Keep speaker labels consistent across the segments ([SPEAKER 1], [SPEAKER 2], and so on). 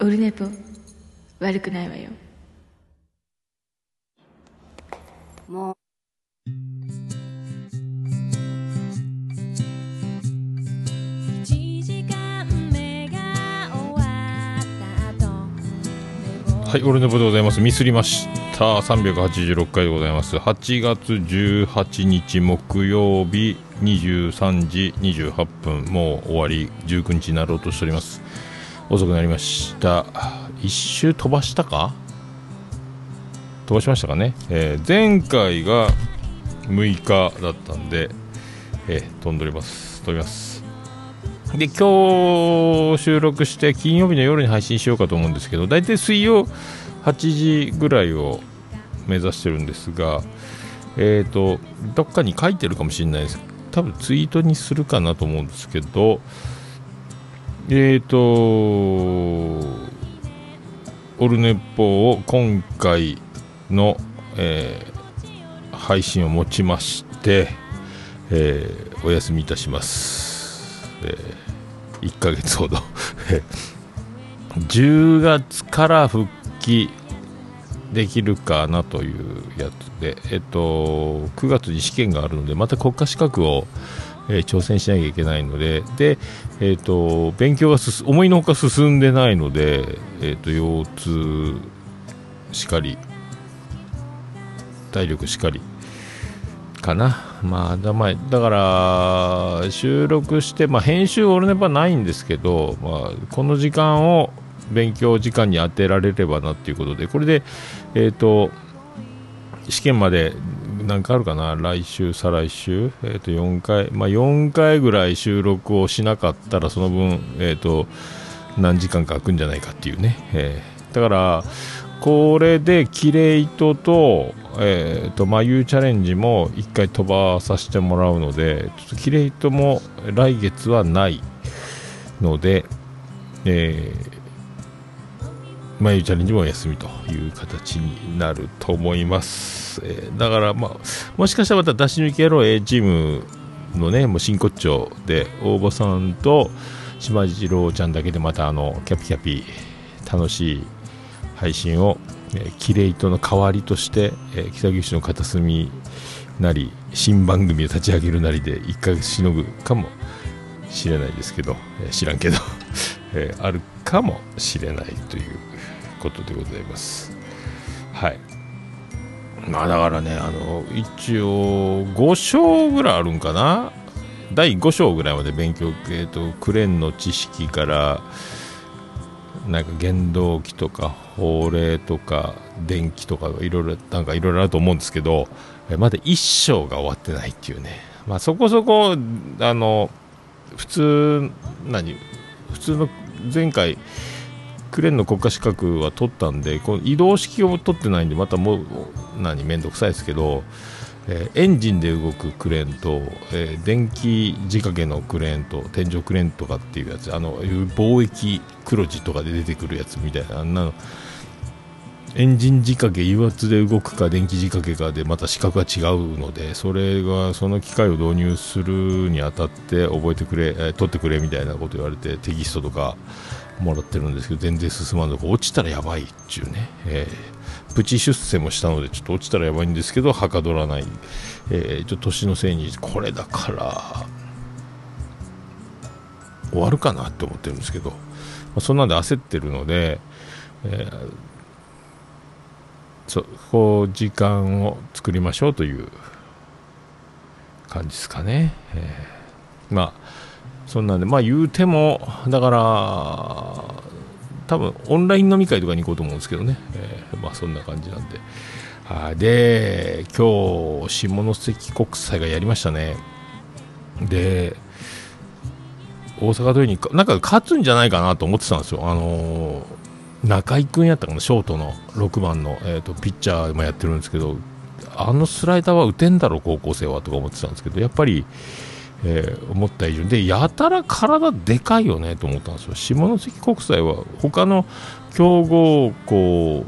[SPEAKER 1] オルネポ悪くないわよ
[SPEAKER 2] もう
[SPEAKER 3] 1時間目が終わった後
[SPEAKER 4] はい、オルネポでございます。ミスりました。386回でございます。8月18日木曜日23時28分、もう終わり、19日になろうとしております。遅くなりました。一周飛ばしたか？飛ばしましたかね？えー前回が6日だったんで、えー飛んでおります。飛びます。で今日収録して金曜日の夜に配信しようかと思うんですけど大体水曜8時ぐらいを目指してるんですがえっ、とどっかに書いてるかもしれないです多分ツイートにするかなと思うんですけどえっ、とオルネポを今回の、えー配信をもちまして、えーお休みいたします、え1ヶ月ほど。10月から復帰できるかなというやつで、えっと、9月に試験があるのでまた国家資格を、えー挑戦しなきゃいけないのでで、えっと、勉強が思いのほか進んでないので、えっと、腰痛しかり体力しかりかな、まあ、だまあだから収録して、まあ、編集オルネパないんですけど、まあ、この時間を勉強時間に当てられればなっていうことでこれで、えー、と試験まで何かあるかな？来週、再来週、えー、と4回、まあ、4回ぐらい収録をしなかったらその分、えー、と何時間か空くんじゃないかっていうね、えーだからこれでキレイトと、えー、と眉チャレンジも1回飛ばさせてもらうのでちょっとキレイトも来月はないので、えー、眉チャレンジもお休みという形になると思います、えーだから、まあ、もしかしたらまた出し抜きやろ A チームのねもう真骨頂で大場さんと島次郎ちゃんだけでまたあのキャピキャピ楽しい配信を、えーキレイトの代わりとして、えー北九州の片隅なり新番組を立ち上げるなりで1ヶ月しのぐかもしれないですけど、えー知らんけど、えーあるかもしれないということでございます。はい。まあだからねあの一応5章ぐらいあるんかな？第5章ぐらいまで勉強、えー、とクレーンの知識からなんか原動機とか法令とか電気とかいろいろなんかいろいろあると思うんですけどまだ1章が終わってないっていうね、まあ、そこそこあの普通何？普通の前回クレーンの国家資格は取ったんでこの移動式を取ってないんでまたもう何面倒くさいですけど、えーエンジンで動くクレーンと、えー電気仕掛けのクレーンと天井クレーンとかっていうやつあの貿易黒字とかで出てくるやつみたいなあんなの。エンジン仕掛け油圧で動くか電気仕掛けかでまた資格が違うのでそれがその機械を導入するにあたって覚えてくれ、えー取ってくれみたいなこと言われてテキストとかもらってるんですけど全然進まんの落ちたらやばいっていうね、えープチ出世もしたのでちょっと落ちたらやばいんですけどはかどらない、えーちょっと年のせいにこれだから終わるかなって思ってるんですけど、まあ、そんなんで焦ってるので、えーそこう時間を作りましょうという感じですかね、えーまあそんなんでまあ言うてもだから多分オンライン飲み会とかに行こうと思うんですけどね、えーまあそんな感じなんで。はいで今日下関国際がやりましたね。で大阪桐蔭になんか勝つんじゃないかなと思ってたんですよ。あのー中井君やったかなショートの6番の、えー、とピッチャーもやってるんですけどあのスライダーは打てんだろ高校生はとか思ってたんですけどやっぱり、えー思った以上。でやたら体でかいよねと思ったんですよ。下関国際は他の強豪校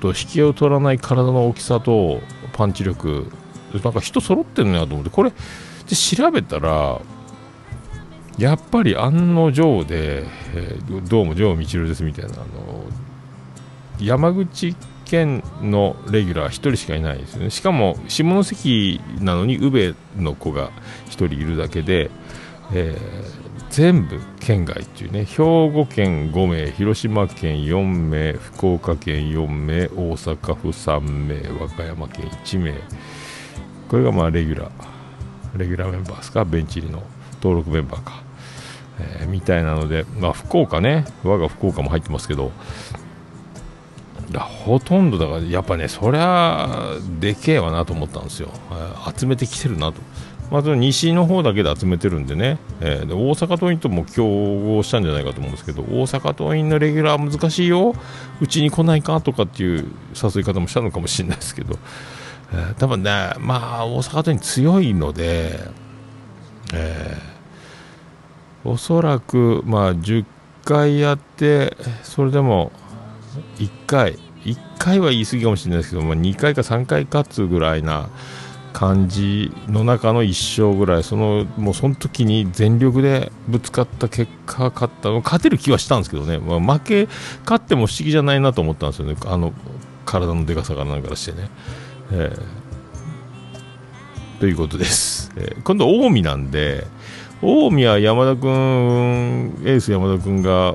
[SPEAKER 4] と引きを取らない体の大きさとパンチ力なんか人揃ってるなと思って。これで調べたらやっぱり案の定で、えーどうも城みちるですみたいなあの山口県のレギュラー1人しかいないですね。しかも下関なのに宇部の子が1人いるだけで、えー全部県外っていうね。兵庫県5名広島県4名福岡県4名大阪府3名和歌山県1名。これがまあレギュラーレギュラーメンバーですか？ベンチ入りの登録メンバーか、えーみたいなので、まあ、福岡ね。我が福岡も入ってますけどだほとんどだからやっぱねそりゃでけえわなと思ったんですよ、集めてきてるなと。まず西の方だけで集めてるんでね、えーで大阪桐蔭とも競合したんじゃないかと思うんですけど大阪桐蔭のレギュラー難しいよ。うちに来ないかとかっていう誘い方もしたのかもしれないですけど、えー多分ねまあ大阪桐蔭強いので、えーおそらくまあ10回やってそれでも1回1回は言い過ぎかもしれないですけど、まあ、2回か3回勝つぐらいな感じの中の1勝ぐらいそのもうその時に全力でぶつかった結果勝った勝てる気はしたんですけどね、まあ、負け勝っても不思議じゃないなと思ったんですよね。あの体のでかさからなんからしてね。えーということです、えー今度近江なんで近江は山田君エース山田君が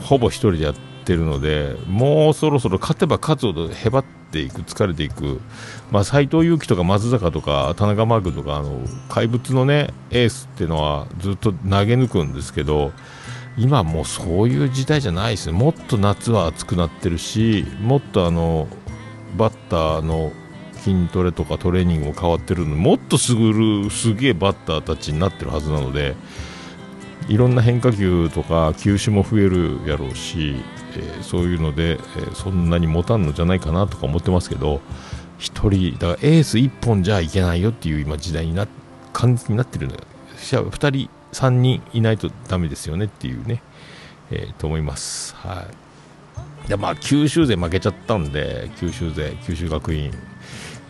[SPEAKER 4] ほぼ一人でやっててるのでもうそろそろ勝てば勝つほどへばっていく疲れていく、まあ、斎藤佑樹とか松坂とか田中マー君とかあの怪物のねエースっていうのはずっと投げ抜くんですけど今もうそういう時代じゃないですもっと夏は暑くなってるしもっとあのバッターの筋トレとかトレーニングも変わってるのでもっとすぐるすげえバッターたちになってるはずなのでいろんな変化球とか球種も増えるやろうし、えそういうので、えそんなに持たんのじゃないかなとか思ってますけど1人だからエース1本じゃいけないよっていう今時代にな感じになってるのよ。じゃあ2人3人いないとダメですよねっていうね、えーと思います。はい。でまあ、九州勢負けちゃったんで九州勢九州学院。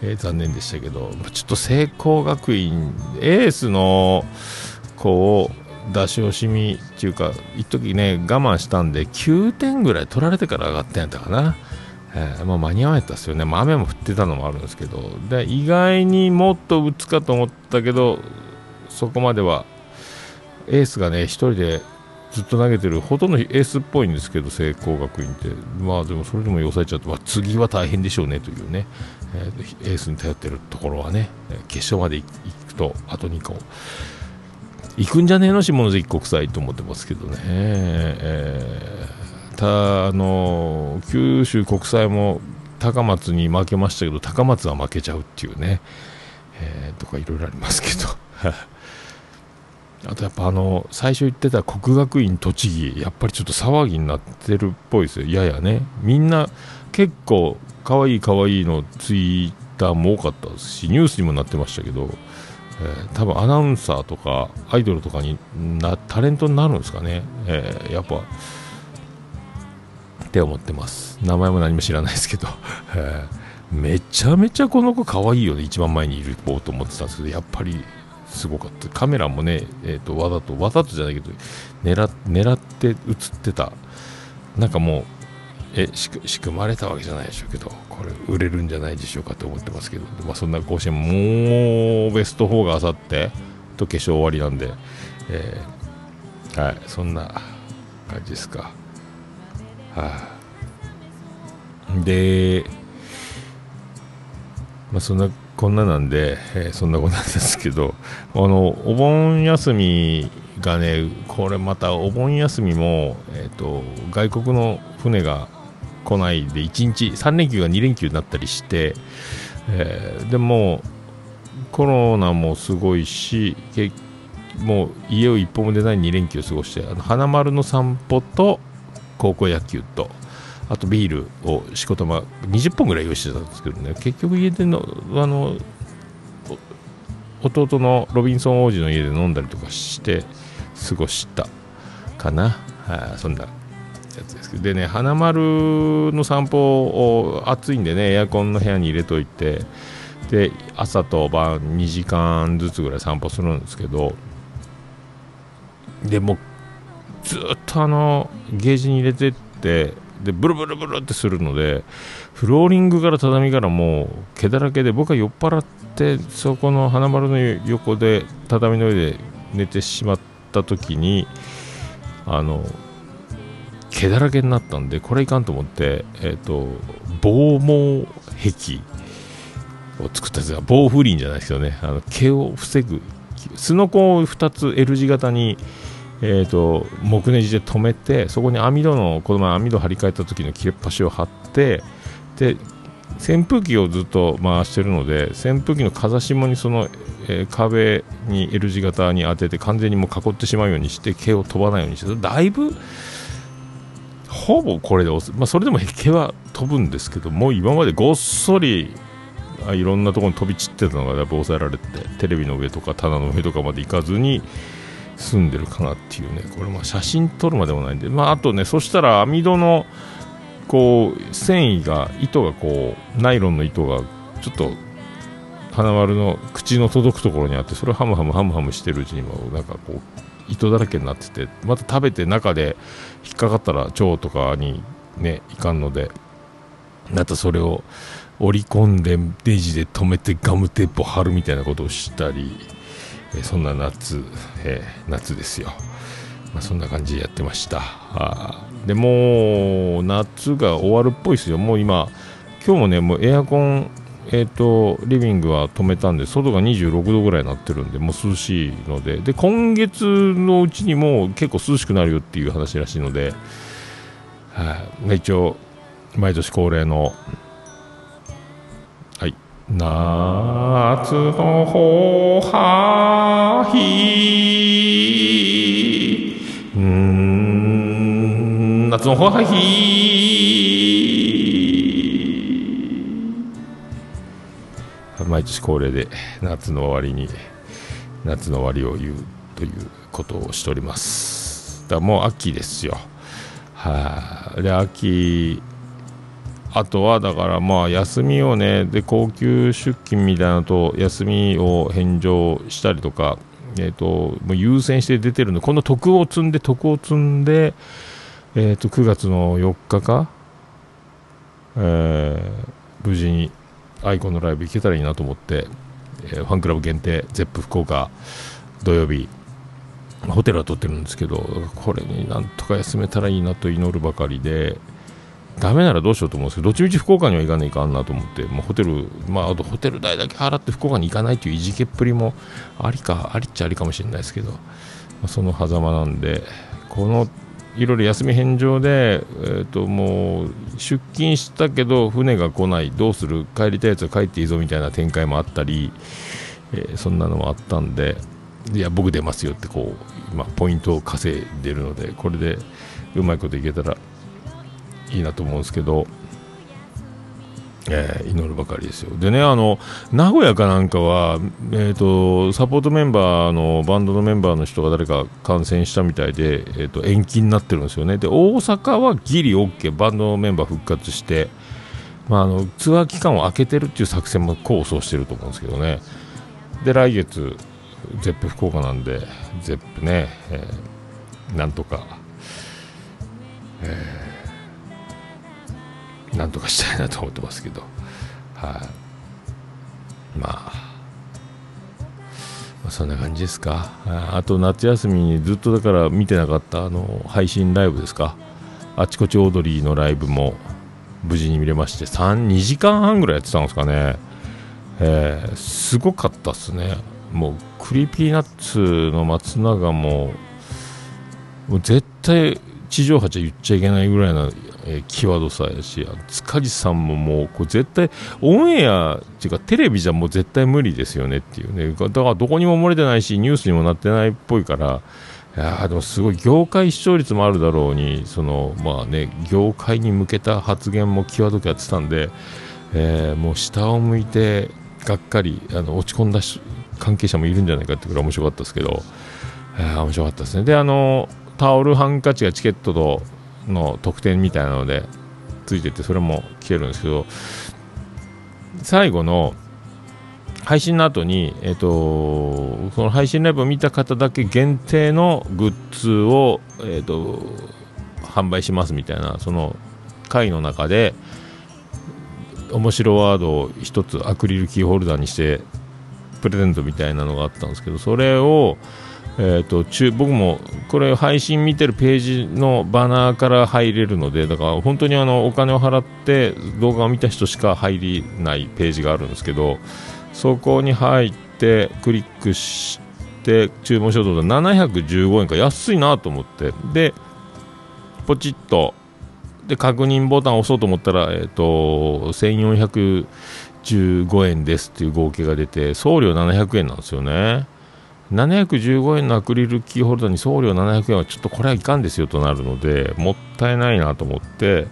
[SPEAKER 4] えー残念でしたけどちょっと聖光学院エースのこう出し惜しみっていうか一時ね我慢したんで9点ぐらい取られてから上がったんやったかな、えーまあ、間に合わなかったですよね、まあ、雨も降ってたのもあるんですけど。で意外にもっと打つかと思ったけどそこまではエースがね1人でずっと投げてるほとんどエースっぽいんですけど聖光学院って。まあでもそれでも抑えちゃって、まあ、次は大変でしょうねというね、えーエースに頼ってるところはね決勝まで行くとあと2個。行くんじゃねえの下関国際と思ってますけどね、えーたあの九州国際も高松に負けましたけど高松は負けちゃうっていうね、えーとかいろいろありますけど。あとやっぱあの最初言ってた国学院栃木やっぱりちょっと騒ぎになってるっぽいですよ。ややね。みんな結構可愛い可愛いのツイッターも多かったですしニュースにもなってましたけど、えー多分アナウンサーとかアイドルとかになタレントになるんですかね、えーやっぱって思ってます。名前も何も知らないですけど、えーめちゃめちゃこの子可愛いよね。一番前にいる子と思ってたんですけどやっぱりすごかった。カメラもね、えー、とわざとわざとじゃないけど狙狙って映ってた。なんかもうえ仕組仕組まれたわけじゃないでしょうけどこれ売れるんじゃないでしょうかと思ってますけど、まあ、そんな甲子園もうベスト4があさってと決勝終わりなんで、えーはいそんな感じですか。はい、でまあ、そんなこんななんで、えーそんなこんなんですけどあのお盆休みがねこれまたお盆休みも、えー、と外国の船が来ないで1日3連休が2連休になったりして、えーでもコロナもすごいしもう家を一歩も出ない2連休過ごしてあの花丸の散歩と高校野球とあとビールをしこたま20本ぐらい用意してたんですけどね。結局家でのあの弟のロビンソン王子の家で飲んだりとかして過ごしたかな、はい、そんなやつですけど。でね花丸の散歩を暑いんでねエアコンの部屋に入れといてで朝と晩2時間ずつぐらい散歩するんですけどでもずっとあのゲージに入れてってでブルブルブルってするのでフローリングから畳からもう毛だらけで僕は酔っ払ってそこの花丸の横で畳の上で寝てしまった時にあの毛だらけになったんでこれいかんと思って、えー、と防毛壁を作ったんですが防風林じゃないですよね。あの毛を防ぐすのこを2つ L 字型に、えー、と木ネジで留めてそこに網戸のこの前網戸張り替えた時の切れっ端を貼ってで扇風機をずっと回してるので扇風機の風下にその、えー壁に L 字型に当てて完全にもう囲ってしまうようにして毛を飛ばないようにしてだいぶほぼこれでおす、まあ、それでも毛は飛ぶんですけどもう今までごっそりあいろんなところに飛び散ってたのがやっぱ抑えられてテレビの上とか棚の上とかまで行かずに住んでるかなっていうねこれま写真撮るまでもないんで、まあ、あとねそしたら網戸のこう繊維が糸がこうナイロンの糸がちょっと花丸の口の届くところにあってそれをハムハムハムハムしてるうちにもなんかこう糸だらけになっててまた食べて中で引っかかったら腸とかにねいかんのでまたそれを折り込んでネジで留めてガムテープを貼るみたいなことをしたり、えそんな夏、えー夏ですよ、まあ、そんな感じでやってました。あでもう夏が終わるっぽいですよ。もう今今日もねもうエアコンえー、とリビングは止めたんで外が26度ぐらいになってるんでもう涼しいので。で今月のうちにも結構涼しくなるよっていう話らしいので、はい。まあ一応毎年恒例のはい。夏のほはひうん。夏のほはひ毎年恒例で夏の終わりに夏の終わりを言うということをしております。だもう秋ですよ。はい、で秋あとはだからまあ休みをねで高級出勤みたいなのと休みを返上したりとかえー、ともう優先して出てるのでこの徳を積んで徳を積んで、えー、と9月の4日か、えー無事にアイコンのライブ行けたらいいなと思って、えーファンクラブ限定 ZEP 福岡土曜日ホテルは取ってるんですけどこれになんとか休めたらいいなと祈るばかりでダメならどうしようと思うんですけどどっちみち福岡には行かないかんなと思ってもうホテルまああとホテル代だけ払って福岡に行かないといういじけっぷりもありかありっちゃありかもしれないですけど、まあその狭間なんでこのいろいろ休み返上で、えー、ともう出勤したけど船が来ないどうする帰りたいやつは帰っていいぞみたいな展開もあったり、えーそんなのもあったんでいや僕出ますよってこう今ポイントを稼いでるのでこれでうまいこといけたらいいなと思うんですけど、えー祈るばかりですよ。でねあの名古屋かなんかは、えー、とサポートメンバーのバンドのメンバーの人が誰か感染したみたいで、えー、と延期になってるんですよね。で大阪はギリ OK バンドのメンバー復活して、まあ、あのツアー期間を空けてるっていう作戦も構想してると思うんですけどね。で来月 ZEP 福岡なんで ZEP ね、えーなんとか、えーなんとかしたいなと思ってますけど、はい、まあ、まあそんな感じですか。あと夏休みにずっとだから見てなかったあの配信ライブですか。あちこちオードリーのライブも無事に見れまして3 2時間半ぐらいやってたんですかね。えーすごかったっすね、もうクリーピーナッツの松永も、もう絶対地上波じゃ言っちゃいけないぐらいな、えー際どさやし、あの塚地さんももうこう絶対、オンエアっていうか、テレビじゃもう絶対無理ですよねっていうね、だからどこにも漏れてないし、ニュースにもなってないっぽいから、いやでもすごい業界視聴率もあるだろうに、そのまあね、業界に向けた発言も際どくやってたんで、えーもう下を向いてがっかりあの落ち込んだし関係者もいるんじゃないかってぐらい面白かったですけど、えー面白かったですね。であのタオルハンカチがチケットとの特典みたいなのでついててそれも聞けるんですけど最後の配信の後に、えっと、その配信ライブを見た方だけ限定のグッズを、えっと、販売しますみたいなその会の中で面白ワードを1つアクリルキーホルダーにしてプレゼントみたいなのがあったんですけどそれを、えーと、中僕もこれ配信見てるページのバナーから入れるのでだから本当にあのお金を払って動画を見た人しか入れないページがあるんですけどそこに入ってクリックして注文しようと思ったら715円か安いなと思って。でポチッと。で確認ボタンを押そうと思ったら、えーと、1415円ですっていう合計が出て送料700円なんですよね。715円のアクリルキーホルダーに送料700円はちょっとこれはいかんですよとなるのでもったいないなと思って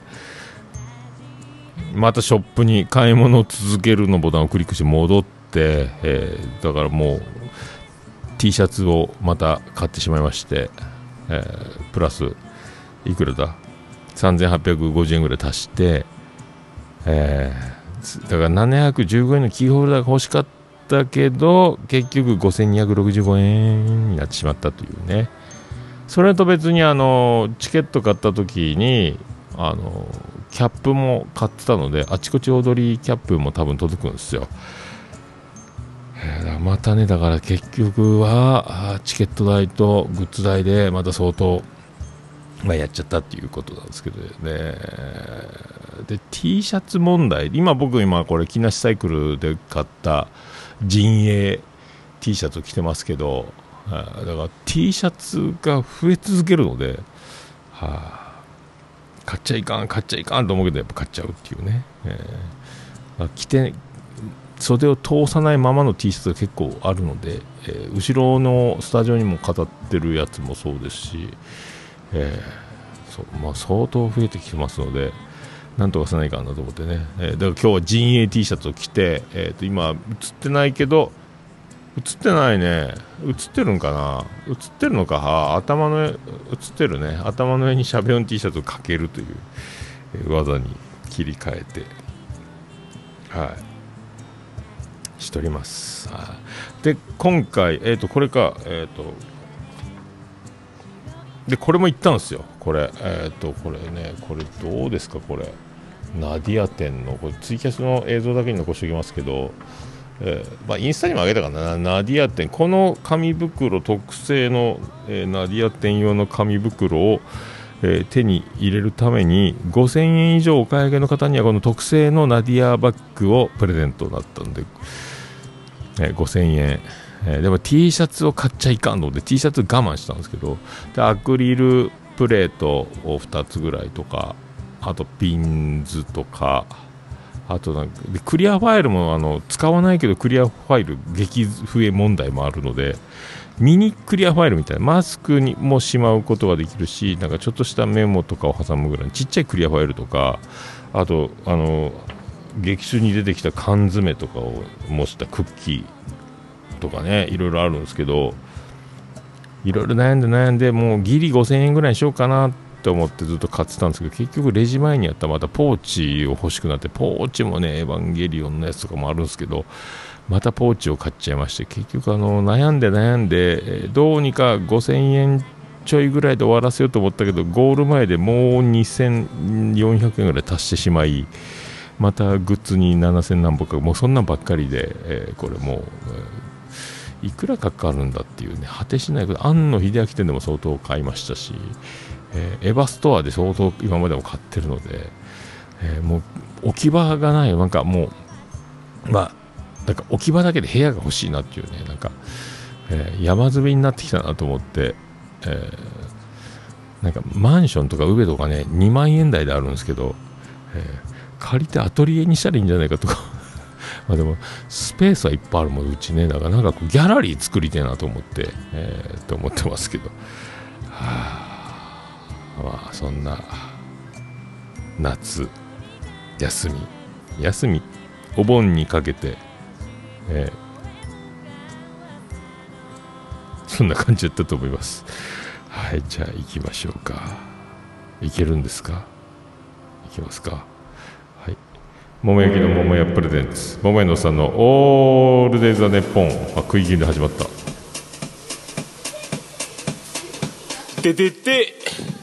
[SPEAKER 4] またショップに買い物を続けるのボタンをクリックして戻って、えー、だからもう T シャツをまた買ってしまいまして、えー、プラスいくらだ？3850円ぐらい足して、えー、だから715円のキーホルダーが欲しかったけど結局5265円になってしまったというね。それと別にあのチケット買った時にあのキャップも買ってたのであちこち踊りキャップも多分届くんですよ、またねだから結局はチケット代とグッズ代でまた相当まあ、やっちゃったっていうことなんですけどね。で T シャツ問題。今僕今これ木梨サイクルで買った陣営 T シャツ着てますけどだから T シャツが増え続けるので、はあ、買っちゃいかん買っちゃいかんと思うけどやっぱ買っちゃうっていうね、えー、着て袖を通さないままの T シャツが結構あるので、えー、後ろのスタジオにも飾ってるやつもそうですしえーまあ、相当増えてきてますので、なんとかせないかなと思ってね、えー、だから今日は陣営 T シャツを着て、えー、と今、映ってないけど、映ってないね、映ってるんかな、映ってるのか、頭の、映ってるね、頭の上にしゃべ音 T シャツをかけるという、えー、技に切り替えて、はい、しております。で、今回、えっ、ー、と、これか、えっ、ー、と、でこれも行ったんですよ。これえっ、ー、とこれねこれどうですか？これ。ナディア店のこれツイキャスの映像だけに残しておきますけど、えー、まあ、インスタにも上げたかな。ナディア店この紙袋特製の、えー、ナディア店用の紙袋をえー、手に入れるために5000円以上お買い上げの方にはこの特製のナディアバッグをプレゼントだったんで、えー、5000円。えー、でも T シャツを買っちゃいかんので T シャツ我慢したんですけどでアクリルプレートを2つぐらいとかあとピンズとかあとなんかクリアファイルもあの使わないけどクリアファイル激増え問題もあるのでミニクリアファイルみたいなマスクにもしまうことができるしなんかちょっとしたメモとかを挟むぐらいちっちゃいクリアファイルとかあとあの劇中に出てきた缶詰とかを模したクッキーとかねいろいろあるんですけどいろいろ悩んで悩んでもうギリ5000円ぐらいにしようかなって思ってずっと買ってたんですけど結局レジ前にやったまたポーチを欲しくなってポーチもねエヴァンゲリオンのやつとかもあるんですけどまたポーチを買っちゃいまして結局あの悩んで悩んでどうにか5000円ちょいぐらいで終わらせようと思ったけどゴール前でもう2400円ぐらい足してしまいまたグッズに7000何本かもうそんなんばっかりで、えー、これもう、いくらかかるんだっていうね果てしないこと庵野秀明店でも相当買いましたし、えー、エヴァストアで相当今までも買ってるので、えー、もう置き場がないなんかもうまあなんか置き場だけで部屋が欲しいなっていうねなんか、えー、山積みになってきたなと思って、えなんかマンションとか上とかね2万円台であるんですけど、え借りてアトリエにしたらいいんじゃないかとか までも、スペースはいっぱいあるもん、うちね。だからなんかギャラリー作りたいなと思って、えー、と思ってますけど。はあ、まあ、そんな、夏、休み、休み、お盆にかけて、えー、そんな感じだったと思います。はい、じゃあ行きましょうか。いけるんですか？いきますか。はい。桃焼きの桃屋プレゼンツ桃屋のさんのオールデイズ・ザ・ネッポンあ食い気味で始まった
[SPEAKER 5] ててて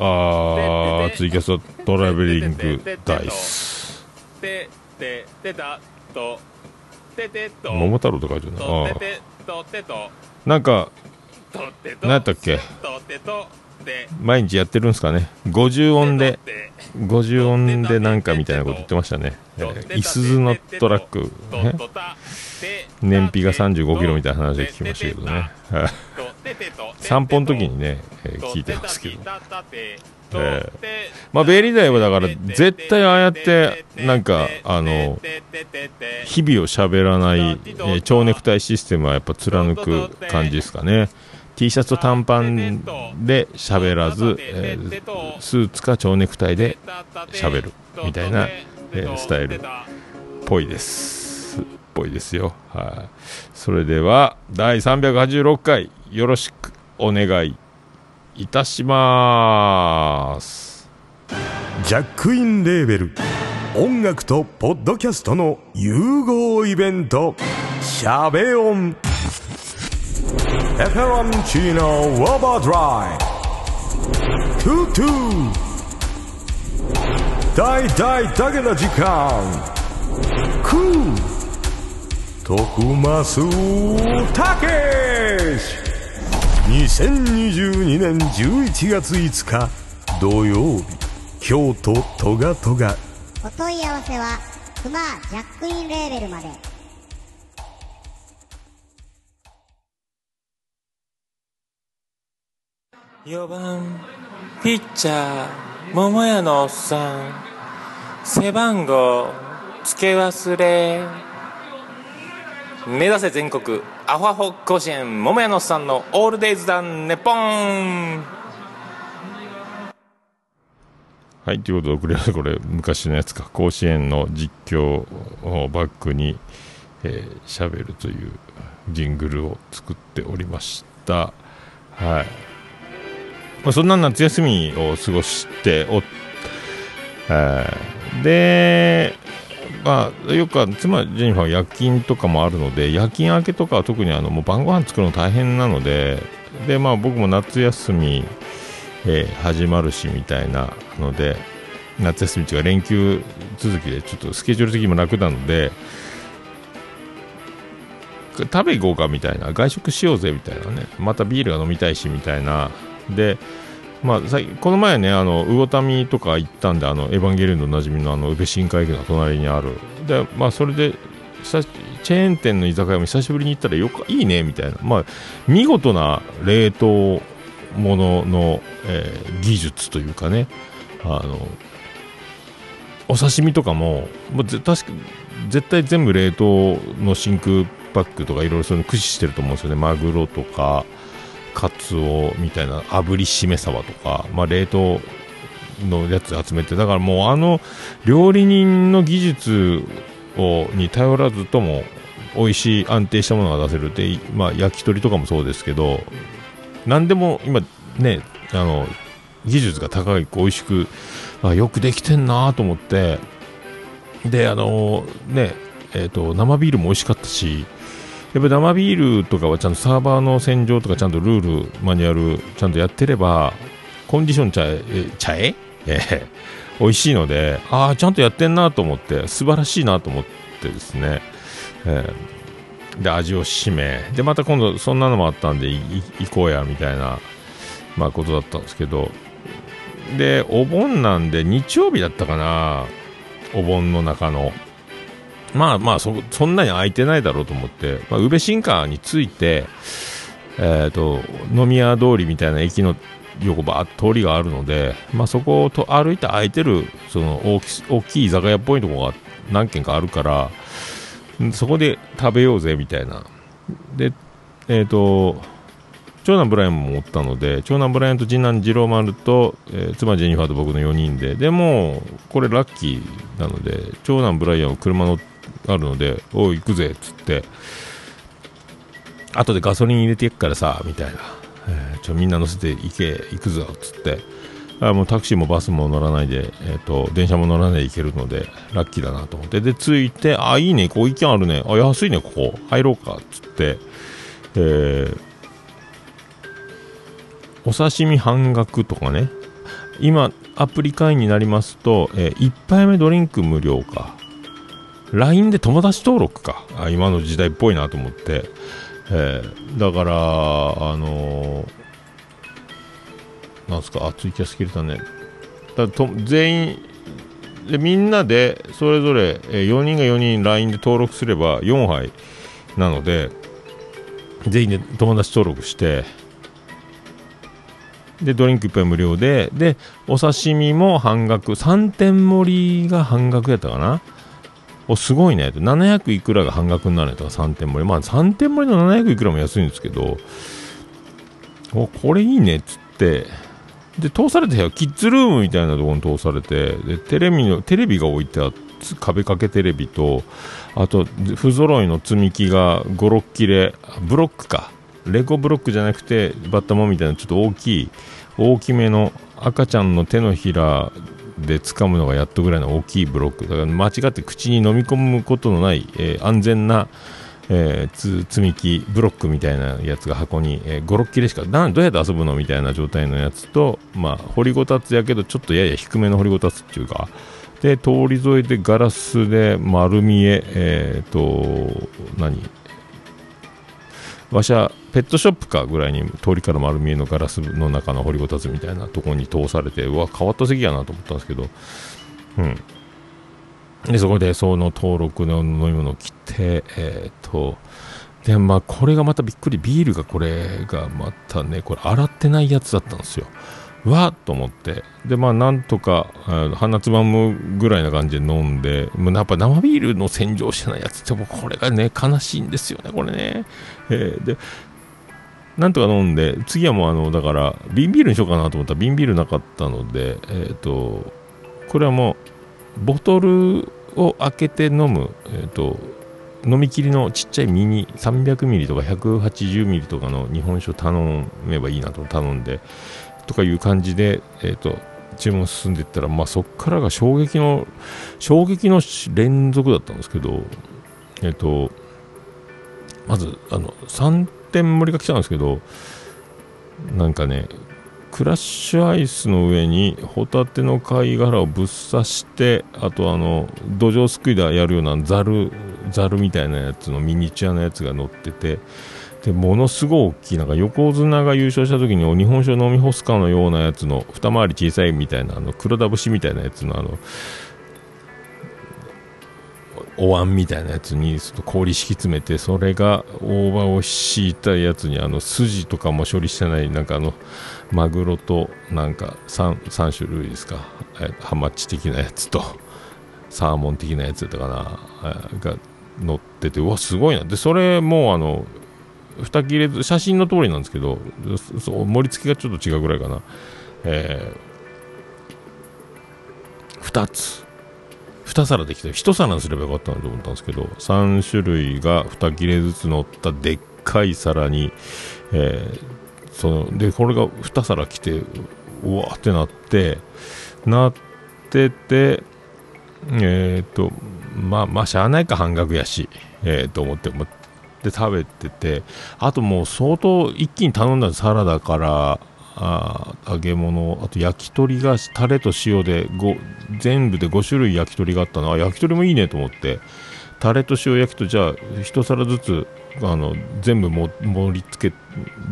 [SPEAKER 4] あーツイキャストトラベリングダイス桃太郎とか書いてるなあー
[SPEAKER 5] とててとてと
[SPEAKER 4] なんか何やったっけ毎日やってるんですかね50音で50音でなんかみたいなこと言ってましたね、いすゞのトラック、ね、燃費が35キロみたいな話で聞きましたけどね、散歩の時にね、えー聞いてますけど、えまあ、ベリーダイはだから絶対ああやってなんかあの日々を喋らない、えー蝶ネクタイシステムはやっぱ貫く感じですかね。T シャツと短パンで喋らず、えースーツか蝶ネクタイで喋るみたいな、えースタイル。っぽいです。っぽいですよ。はい。それでは第386回よろしくお願いいたします。
[SPEAKER 6] ジャックインレーベル。音楽とポッドキャストの融合イベント「シャベオン」「エフェロンチーノウォーバードライ」「トゥトゥ」「大大だけの時間」「クー」「徳マスたけし」2022年11月5日土曜日京都トガトガ
[SPEAKER 2] お問い合わせはクマジャックインレーベルまで。
[SPEAKER 7] 4番ピッチャー桃屋のおっさん背番号付け忘れ目指せ全国アホアホ甲子園桃屋のさんのオールデイズダンネポン
[SPEAKER 4] はい、ということで、これ、これ昔のやつか、甲子園の実況をバックにえー喋、るというジングルを作っておりました。はい。まあ、そんな夏休みを過ごしておっ、えで、まあ、よくは妻ジェニファーは夜勤とかもあるので夜勤明けとかは特にあのもう晩ご飯作るの大変なのでで、まあ、僕も夏休み、えー始まるしみたいなので夏休みというか連休続きでちょっとスケジュール的にも楽なので食べ行こうかみたいな外食しようぜみたいなねまたビールが飲みたいしみたいな。でまあ、この前ね、あの魚民とか行ったんで、あのエヴァンゲリオンのおなじみのあの宇部新海駅の隣にある、でまあ、それで久チェーン店の居酒屋も久しぶりに行ったらよかいいねみたいな、まあ、見事な冷凍ものの、えー技術というかね、あのお刺身とかも、もうぜ確か絶対全部冷凍の真空パックとかいろいろその駆使してると思うんですよね、マグロとか。カツオみたいな炙りしめ鯖とか、まあ、冷凍のやつ集めてだからもうあの料理人の技術をに頼らずとも美味しい安定したものが出せるって、まあ、焼き鳥とかもそうですけど何でも今ねあの技術が高い美味しくあよくできてんなと思ってであのねえー、と生ビールも美味しかったしやっぱ生ビールとかはちゃんとサーバーの洗浄とかちゃんとルール、マニュアルちゃんとやってれば、コンディションちゃえ、えちゃえ？えー美味しいので、ああ、ちゃんとやってんなと思って、素晴らしいなと思ってですね、えーで、味を締め、で、また今度そんなのもあったんで、行こうや、みたいな、まあ、ことだったんですけど、で、お盆なんで、日曜日だったかな、お盆の中の。まあまあそ、そんなに空いてないだろうと思って、まあ、宇部新川に着いて、えー、と飲み屋通りみたいな駅の横ば通りがあるので、まあ、そこをと歩いて空いてるその大き大きい居酒屋っぽいところが何軒かあるからそこで食べようぜみたいな。でえっ、と長男ブライアンもおったので長男ブライアンと次男次郎丸と、えー妻ジェニファーと僕の4人ででもこれラッキーなので長男ブライアンは車のあるのでおい行くぜっつって。後でガソリン入れていくからさみたいな、えーちょみんな乗せて行け行くぞっつって。あもうタクシーもバスも乗らないで、えー、と電車も乗らないで行けるのでラッキーだなと思って。で着いてあいいねこう一軒あるね。あ安いねここ。入ろうかっつって、えーお刺身半額とかね。今アプリ会員になりますと、え1杯目ドリンク無料か。LINE で友達登録か。あ今の時代っぽいなと思って、えーだからあのーなんすか？あツイキャス切れたね。だと全員でみんなでそれぞれ、え4人が4人 LINE で登録すれば4杯なので全員で友達登録してでドリンク1杯無料ででお刺身も半額3点盛りが半額やったかな。おすごいね。700いくらが半額になるとか3点盛り。まあ3点盛りの700いくらも安いんですけどおこれいいね。っつって。で通された部屋キッズルームみたいなところに通されてでテレビのテレビが置いてあって壁掛けテレビとあと不揃いの積み木が56切れブロックか。レゴブロックじゃなくてバッタモンみたいなちょっと大きい大きめの赤ちゃんの手のひらで掴むのがやっとぐらいの大きいブロック。だから間違って口に飲み込むことのない、えー安全な、えー積み木ブロックみたいなやつが箱に、えー、56切れしかなどうやって遊ぶのみたいな状態のやつと、まあ、掘りごたつやけどちょっとやや低めの掘りごたつっていうか。で通り沿いでガラスで丸見ええっ、と何？わしゃペットショップかぐらいに通りから丸見えのガラスの中の掘りごたつみたいなところに通されてうわ変わった席やなと思ったんですけどうん。でそこでその登録の飲み物を切ってえっ、とでまあこれがまたびっくりビールがこれがまたねこれ洗ってないやつだったんですよ。わっと思って。でまあなんとか鼻つまむぐらいな感じで飲んでもうやっぱ生ビールの洗浄してないやつってもうこれがね悲しいんですよねこれね、えーでなんとか飲んで次はもうあのだから瓶ビールにしようかなと思ったら瓶ビールなかったのでえっ、とこれはもうボトルを開けて飲むえっ、と飲み切りのちっちゃいミニ300ミリとか180ミリとかの日本酒を頼めばいいなと頼んでとかいう感じで、えー、と注文進んでいったら、まあ、そこからが衝撃の衝撃の連続だったんですけど、えー、とまずあの3点盛りが来たんですけどなんかねクラッシュアイスの上にホタテの貝殻をぶっ刺してあとあの土壌すくいでやるようなザルザルみたいなやつのミニチュアのやつが乗っててでものすごい大きいなんか横綱が優勝した時に日本酒飲み干すかのようなやつの二回り小さいみたいなあの黒田節みたいなやつのあのお椀みたいなやつにちょっと氷敷き詰めてそれが大葉を敷いたやつにあの筋とかも処理してないなんかあのマグロとなんか 3, 3種類ですか？ハマチ的なやつとサーモン的なやつだかなが乗っててうわすごいな。でそれもうあの二切れず写真の通りなんですけどそう盛り付けがちょっと違うぐらいかな、えー、2つ。2皿できて1皿にすればよかったなと思ったんですけど3種類が2切れずつ乗ったでっかい皿に、えーそのでこれが2皿来てうわーってなってなっててえっ、とまあまあしゃあないか半額やし、えーと思ってで食べててあともう相当一気に頼んだサラダからあ揚げ物あと焼き鳥がタレと塩で全部で5種類焼き鳥があったのあ焼き鳥もいいねと思って。タレと塩焼きとじゃあ一皿ずつあの全部も盛り付け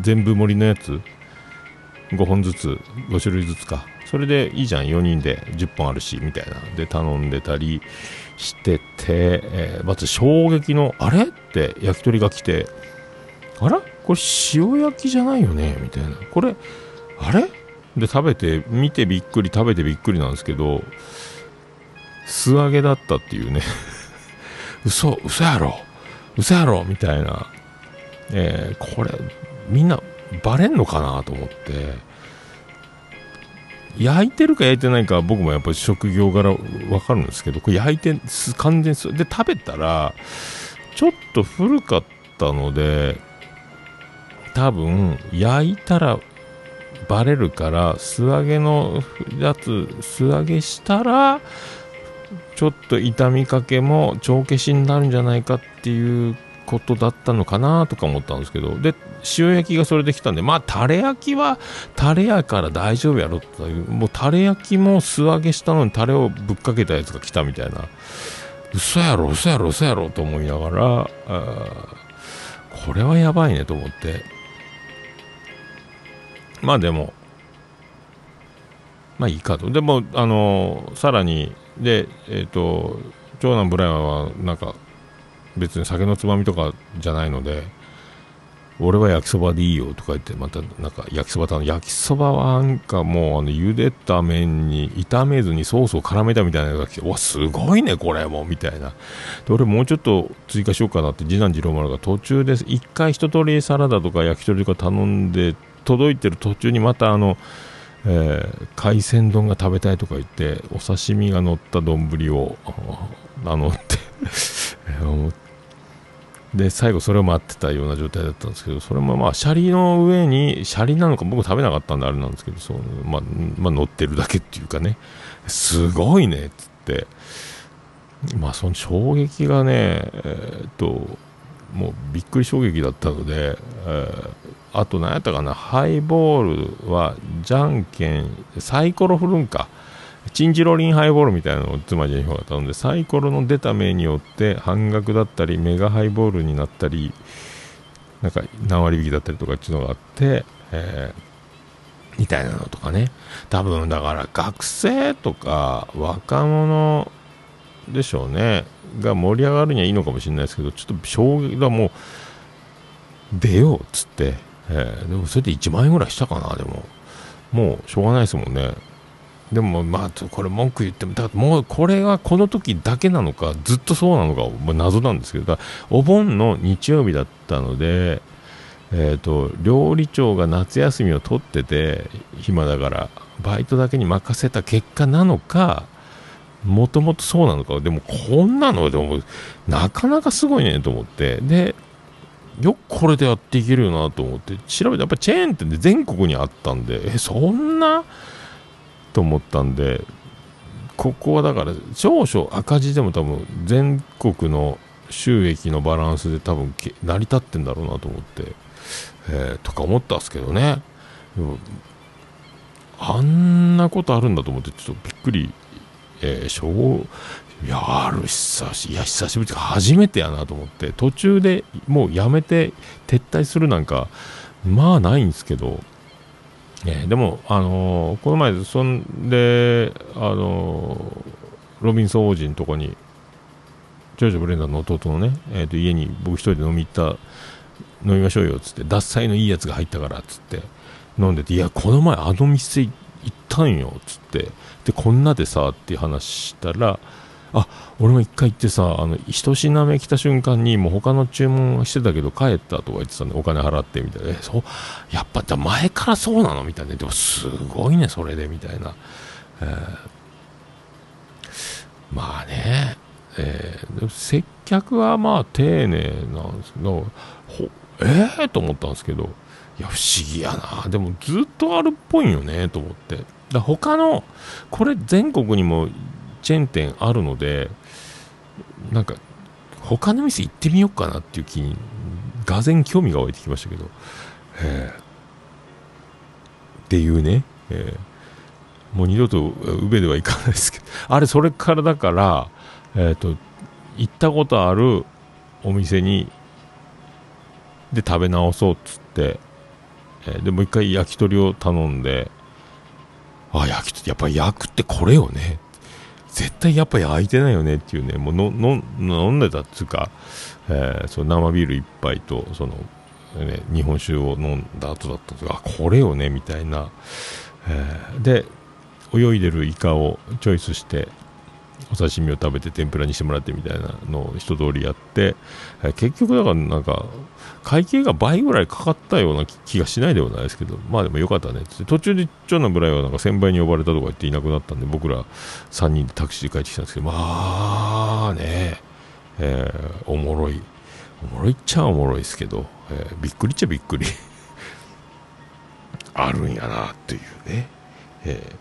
[SPEAKER 4] 全部盛りのやつ？5本ずつ5種類ずつか。それでいいじゃん。4人で10本あるしみたいな。で頼んでたりしてて、えーまず衝撃のあれ？って焼き鳥が来てあら？これ塩焼きじゃないよね？みたいな。これあれ？で食べて見てびっくり食べてびっくりなんですけど素揚げだったっていうね。嘘嘘やろ。嘘やろみたいな、えーこれみんなバレんのかなと思って。焼いてるか焼いてないか僕もやっぱり職業柄分かるんですけどこれ焼いて完全にで食べたらちょっと古かったので多分焼いたらバレるから素揚げのやつ素揚げしたらちょっと傷みかけも帳消しになるんじゃないかっていうことだったのかなとか思ったんですけど。で塩焼きがそれできたんでまあタレ焼きはタレやから大丈夫やろっていうもうタレ焼きも素揚げしたのにタレをぶっかけたやつが来たみたいな。嘘やろ嘘やろ嘘やろと思いながらこれはやばいねと思って。まあでもまあいいかと。でもあのさらにでえっ、と長男ブライアンはなんか別に酒のつまみとかじゃないので俺は焼きそばでいいよとか言ってまたなんか焼きそばと焼きそばはなんかもうあの茹でた麺に炒めずにソースを絡めたみたいなのが来てうわすごいねこれもみたいな。で俺もうちょっと追加しようかなって次男次郎丸が途中で一回一通りサラダとか焼き鳥とか頼んで届いてる途中にまたあのえー海鮮丼が食べたいとか言ってお刺身が乗った丼をあ名乗って で最後それを待ってたような状態だったんですけどそれもまあシャリの上にシャリなのか僕食べなかったんであれなんですけどそう、まあ、まあ乗ってるだけっていうかねすごいねっつって。まあその衝撃がねえーっともうびっくり衝撃だったので、えーあと何やったかなハイボールはじゃんけんサイコロ振るんか。チンジロリンハイボールみたいなのを妻にが頼んでサイコロの出た目によって半額だったりメガハイボールになったりなんか何割引きだったりとかっていうのがあって、えーみたいなのとかね。多分だから学生とか若者でしょうね。が盛り上がるにはいいのかもしれないですけどちょっと衝撃がもう出ようっつって、えーでもそれで1万円ぐらいしたかなでも。もうしょうがないですもんね。でもまあこれ文句言ってもだもうこれはこの時だけなのかずっとそうなのか、まあ、謎なんですけどお盆の日曜日だったので、えー、と料理長が夏休みを取ってて暇だからバイトだけに任せた結果なのかもともとそうなのかでもこんなのでもなかなかすごいねと思って。でよくこれでやっていけるよなと思って。調べてやっぱチェーン店で全国にあったんでえそんな？と思ったんでここはだから少々赤字でも多分全国の収益のバランスで多分成り立ってんだろうなと思って、えーとか思ったんですけどね。でもあんなことあるんだと思ってちょっとびっくり、えー、小いやある久しいや久しぶり初めてやなと思って途中でもうやめて撤退するなんかまあないんですけどえーでも、あのーこの前、そんで、あのーロビンソン王子のとこに、ジョージ・ブレンダーの弟のね、えーと家に僕一人で飲み行った、飲みましょうよっつって、獺祭のいいやつが入ったからっつって、飲んでて、いや、この前、あの店行ったんよっつって、で、こんなでさっていう話したら、あ俺も一回行ってさ、あの一品目来た瞬間に、もう他の注文してたけど、帰ったとか言ってたんで、お金払ってみたいな、そう？やっぱじゃ前からそうなの？みたいな、でもすごいね、それで。みたいな、えー。まあね、えー。接客はまあ丁寧なんですけど、ほえー、と思ったんですけど、いや、不思議やな、でもずっとあるっぽいよねと思って、だ他の、これ、全国にもチェーン店あるので、なんか、他の店行ってみようかなっていう気に、がぜ興味が湧いてきましたけど、え。ーっていうね、え。ーもう二度と宇部では行かないですけど、あれ、それからだから、えっ、と、行ったことあるお店に、で食べ直そうっつって、えーでもう一回焼き鳥を頼んで、あ、焼き鳥、やっぱり焼くってこれよね。絶対やっぱ焼いてないよねっていうね、もうのの飲んでたっつうか、えーその生ビール一杯と、その、ね、日本酒を飲んだ後だったんですが、あ、これよね、みたいな。えーで、泳いでるイカをチョイスして、お刺身を食べて天ぷらにしてもらってみたいなのを一通りやって、えー結局だからなんか会計が倍ぐらいかかったような気がしないではないですけどまあでもよかったね。っって途中で長男ブライはなんか先輩に呼ばれたとか言っていなくなったんで僕ら3人でタクシーで帰ってきたんですけどまあねえーおもろい。おもろいっちゃおもろいですけど、えーびっくりっちゃびっくり。あるんやなっていうね、えー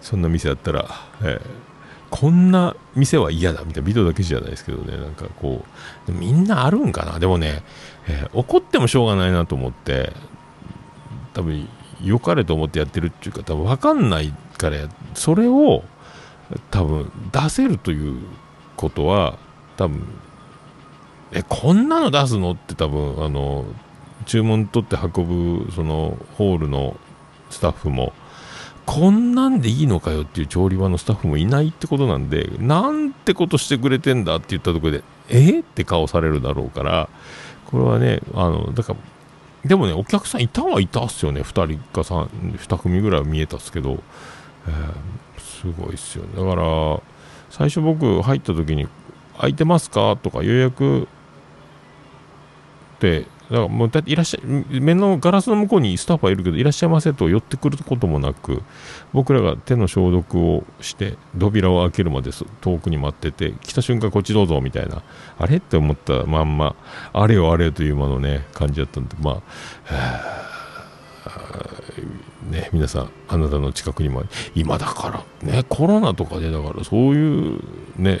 [SPEAKER 4] そんな店だったら、えーこんな店は嫌だみたいなビデオだけじゃないですけどねなんかこうみんなあるんかな？でもね、えー怒ってもしょうがないなと思って多分良かれと思ってやってるっていうか多分分かんないからそれを多分出せるということは多分えこんなの出すの？って多分あの注文取って運ぶそのホールのスタッフもこんなんでいいのかよっていう調理場のスタッフもいないってことなんでなんてことしてくれてんだって言ったところでえって顔されるだろうからこれはねあのだからでもねお客さんいたはいたっすよね2人か 2, 2組ぐらいは見えたっすけど、えーすごいっすよね。だから最初僕入った時に空いてますか？とか予約ってだからもうだっていらっしゃ目のガラスの向こうにスタッフはいるけどいらっしゃいませと寄ってくることもなく僕らが手の消毒をして扉を開けるまで遠くに待ってて来た瞬間こっちどうぞみたいな。あれって思ったまんまあれよあれよという間のね感じだったんでまあね皆さんあなたの近くにも今だからねコロナとかでだからそういうね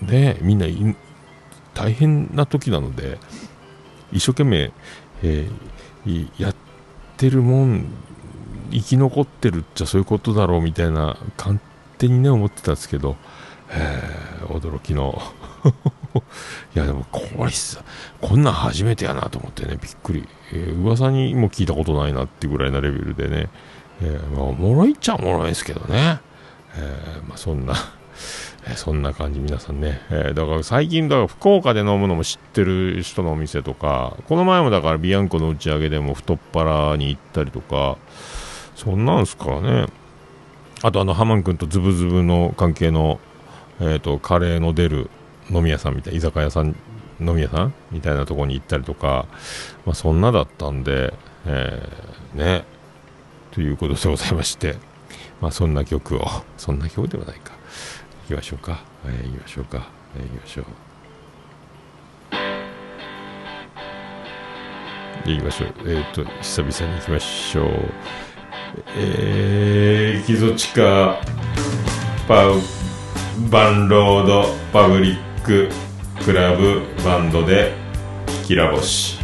[SPEAKER 4] ねみんな大変な時なので一生懸命、えーやってるもん生き残ってるっちゃそういうことだろうみたいな勝手にね思ってたんですけど、えー驚きの。いやでもこれさこんなん初めてやなと思ってねびっくり、えー噂にも聞いたことないなっていうぐらいなレベルでね、えーまあ、おもろいっちゃおもろいですけどね、えーまあ、そんな。そんな感じ皆さんね、えーだから最近だから福岡で飲むのも知ってる人のお店とかこの前もだからビアンコの打ち上げでも太っ腹に行ったりとかそんなんすからね。あとあのハマン君とズブズブの関係の、えー、とカレーの出る飲み屋さんみたいな居酒屋さん飲み屋さん？みたいなとこに行ったりとか、まあ、そんなだったんで、えーね。ということでございまして、まあ、そんな曲をそんな曲ではないか。行きましょうか、えー、行きましょうか、えー、行きましょう。行きましょう。えっ、と久々に行きましょう。えー、キゾチカパウバンロードパブリッククラブバンドできら星。
[SPEAKER 8] 車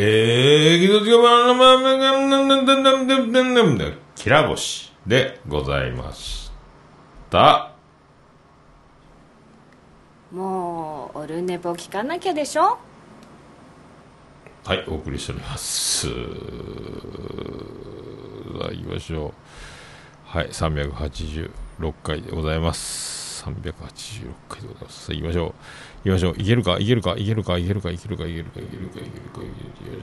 [SPEAKER 8] え
[SPEAKER 4] ー、ギゾチコで、きらぼしでございました。
[SPEAKER 9] もう、オルネポ聞かなきゃでしょ
[SPEAKER 4] はい、お送りしております。さあ、行きましょう。はい、386回でございます。386回でございます。さあ、行きましょう。行きましょう。いけるか、いけるか、いけるか、いけるか、いけるか、いけるか、いけるか、いけるか、いけるか、いき